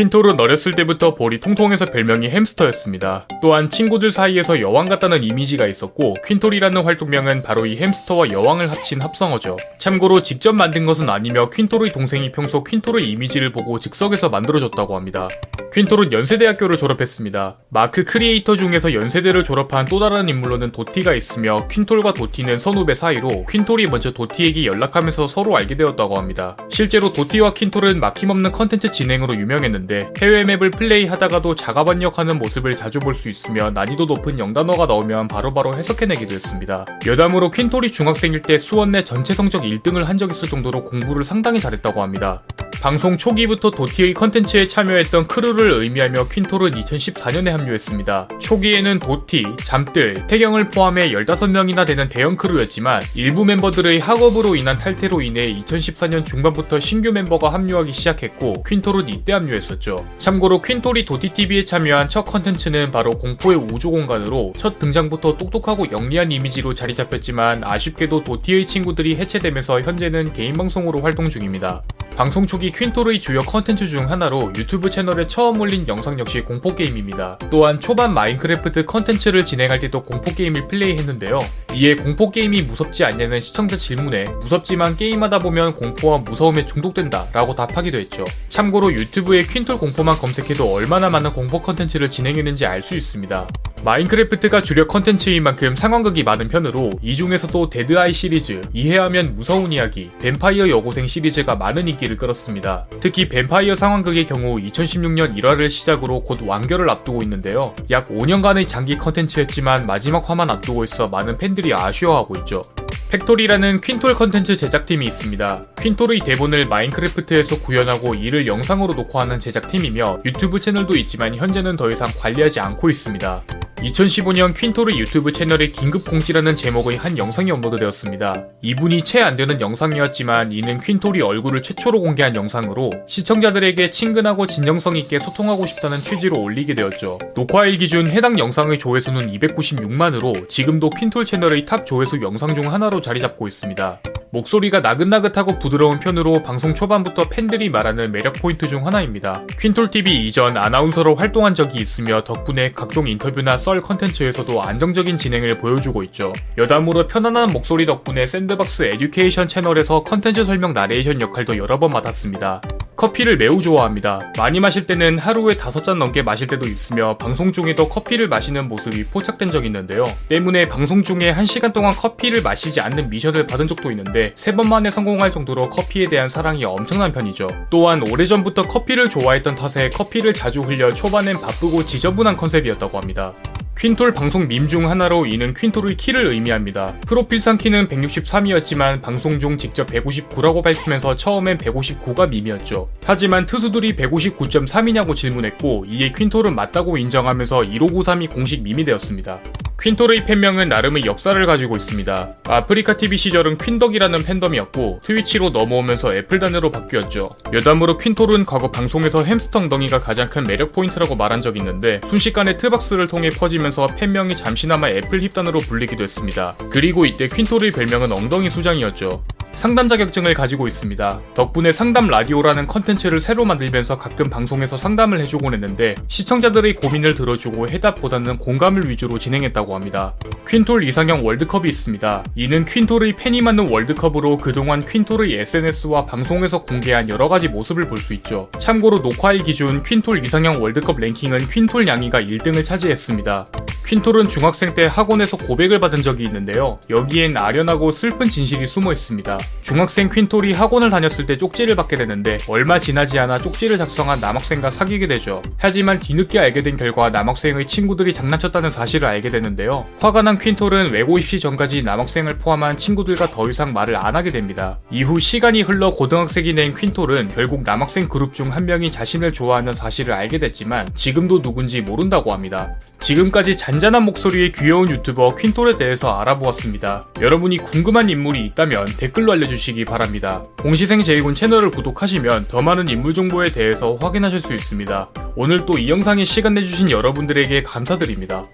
퀸톨은 어렸을 때부터 볼이 통통해서 별명이 햄스터였습니다. 또한 친구들 사이에서 여왕 같다는 이미지가 있었고 퀸톨이라는 활동명은 바로 이 햄스터와 여왕을 합친 합성어죠. 참고로 직접 만든 것은 아니며 퀸톨의 동생이 평소 퀸톨의 이미지를 보고 즉석에서 만들어줬다고 합니다. 퀸톨은 연세대학교를 졸업했습니다. 마크 크리에이터 중에서 연세대를 졸업한 또 다른 인물로는 도티가 있으며 퀸톨과 도티는 선후배 사이로 퀸톨이 먼저 도티에게 연락하면서 서로 알게 되었다고 합니다. 실제로 도티와 퀸톨은 막힘없는 컨텐츠 진행으로 유명했는데 해외 맵을 플레이하다가도 자가 번역하는 모습을 자주 볼 수 있으며 난이도 높은 영단어가 나오면 바로바로 해석해내기도 했습니다. 여담으로 퀸톨이 중학생일 때 수원 내 전체 성적 1등을 한적 있을 정도로 공부를 상당히 잘했다고 합니다. 방송 초기부터 도티의 컨텐츠에 참여했던 크루를 의미하며 퀸톨은 2014년에 합류했습니다. 초기에는 도티, 잠뜰, 태경을 포함해 15명이나 되는 대형 크루였지만 일부 멤버들의 학업으로 인한 탈퇴로 인해 2014년 중반부터 신규 멤버가 합류하기 시작했고 퀸톨은 이때 합류했었죠. 참고로 퀸톨이 도티TV에 참여한 첫 컨텐츠는 바로 공포의 우주 공간으로 첫 등장부터 똑똑하고 영리한 이미지로 자리 잡혔지만 아쉽게도 도티의 친구들이 해체되면서 현재는 개인 방송으로 활동 중입니다. 방송 초기 퀸톨의의 주요 컨텐츠 중 하나로 유튜브 채널에 처음 올린 영상 역시 공포게임입니다. 또한 초반 마인크래프트 컨텐츠를 진행할 때도 공포게임을 플레이했는데요. 이에 공포게임이 무섭지 않냐는 시청자 질문에 무섭지만 게임하다 보면 공포와 무서움에 중독된다 라고 답하기도 했죠. 참고로 유튜브에 퀸톨 공포만 검색해도 얼마나 많은 공포 컨텐츠를 진행했는지 알 수 있습니다. 마인크래프트가 주력 컨텐츠인 만큼 상황극이 많은 편으로 이 중에서도 데드아이 시리즈, 이해하면 무서운 이야기, 뱀파이어 여고생 시리즈가 많은 인기를 끌었습니다. 특히 뱀파이어 상황극의 경우 2016년 1화를 시작으로 곧 완결을 앞두고 있는데요. 약 5년간의 장기 컨텐츠였지만 마지막 화만 앞두고 있어 많은 팬들이 아쉬워하고 있죠. 팩토리라는 퀸톨 컨텐츠 제작팀이 있습니다. 퀸톨의 대본을 마인크래프트에서 구현하고 이를 영상으로 녹화하는 제작팀이며 유튜브 채널도 있지만 현재는 더 이상 관리하지 않고 있습니다. 2015년 퀸톨의 유튜브 채널에 긴급 공지라는 제목의 한 영상이 업로드되었습니다. 이분이 채 안 되는 영상이었지만 이는 퀸톨의 얼굴을 최초로 공개한 영상으로 시청자들에게 친근하고 진정성 있게 소통하고 싶다는 취지로 올리게 되었죠. 녹화일 기준 해당 영상의 조회수는 296만으로 지금도 퀸톨 채널의 탑 조회수 영상 중 하나로 자리 잡고 있습니다. 목소리가 나긋나긋하고 부드러운 편으로 방송 초반부터 팬들이 말하는 매력 포인트 중 하나입니다. 퀸톨TV 이전 아나운서로 활동한 적이 있으며 덕분에 각종 인터뷰나 썰 컨텐츠에서도 안정적인 진행을 보여주고 있죠. 여담으로 편안한 목소리 덕분에 샌드박스 에듀케이션 채널에서 컨텐츠 설명 나레이션 역할도 여러 번 맡았습니다. 커피를 매우 좋아합니다. 많이 마실 때는 하루에 다섯 잔 넘게 마실 때도 있으며 방송 중에도 커피를 마시는 모습이 포착된 적이 있는데요. 때문에 방송 중에 한시간 동안 커피를 마시지 않는 미션을 받은 적도 있는데 세 번 만에 성공할 정도로 커피에 대한 사랑이 엄청난 편이죠. 또한 오래전부터 커피를 좋아했던 탓에 커피를 자주 흘려 초반엔 바쁘고 지저분한 컨셉이었다고 합니다. 퀸톨 방송 밈 중 하나로 이는 퀸톨의 키를 의미합니다. 프로필상 키는 163이었지만 방송 중 직접 159라고 밝히면서 처음엔 159가 밈이었죠. 하지만 트수들이 159.3이냐고 질문했고 이에 퀸톨은 맞다고 인정하면서 1593이 공식 밈이 되었습니다. 퀸톨의 팬명은 나름의 역사를 가지고 있습니다. 아프리카 TV 시절은 퀸덕이라는 팬덤이었고 트위치로 넘어오면서 애플단으로 바뀌었죠. 여담으로 퀸톨은 과거 방송에서 햄스터 엉덩이가 가장 큰 매력 포인트라고 말한 적이 있는데 순식간에 트박스를 통해 퍼지면서 팬명이 잠시나마 애플 힙단으로 불리기도 했습니다. 그리고 이때 퀸톨의 별명은 엉덩이 수장이었죠. 상담 자격증을 가지고 있습니다. 덕분에 상담 라디오라는 컨텐츠를 새로 만들면서 가끔 방송에서 상담을 해주곤 했는데 시청자들의 고민을 들어주고 해답보다는 공감을 위주로 진행했다고 합니다. 퀸톨 이상형 월드컵이 있습니다. 이는 퀸톨의 팬이 만든 월드컵으로 그동안 퀸톨의 SNS와 방송에서 공개한 여러가지 모습을 볼 수 있죠. 참고로 녹화일 기준 퀸톨 이상형 월드컵 랭킹은 퀸톨 양이가 1등을 차지했습니다. 퀸톨은 중학생 때 학원에서 고백을 받은 적이 있는데요. 여기엔 아련하고 슬픈 진실이 숨어 있습니다. 중학생 퀸톨이 학원을 다녔을 때 쪽지를 받게 되는데 얼마 지나지 않아 쪽지를 작성한 남학생과 사귀게 되죠. 하지만 뒤늦게 알게 된 결과 남학생의 친구들이 장난쳤다는 사실을 알게 되는데요. 화가 난 퀸톨은 외고 입시 전까지 남학생을 포함한 친구들과 더 이상 말을 안 하게 됩니다. 이후 시간이 흘러 고등학생이 된 퀸톨은 결국 남학생 그룹 중 한 명이 자신을 좋아하는 사실을 알게 됐지만 지금도 누군지 모른다고 합니다. 지금까지 잔잔한 목소리의 귀여운 유튜버 퀸톨에 대해서 알아보았습니다. 여러분이 궁금한 인물이 있다면 댓글로 알려주시기 바랍니다. 공시생 제이군 채널을 구독하시면 더 많은 인물 정보에 대해서 확인하실 수 있습니다. 오늘 또 이 영상에 시간 내주신 여러분들에게 감사드립니다.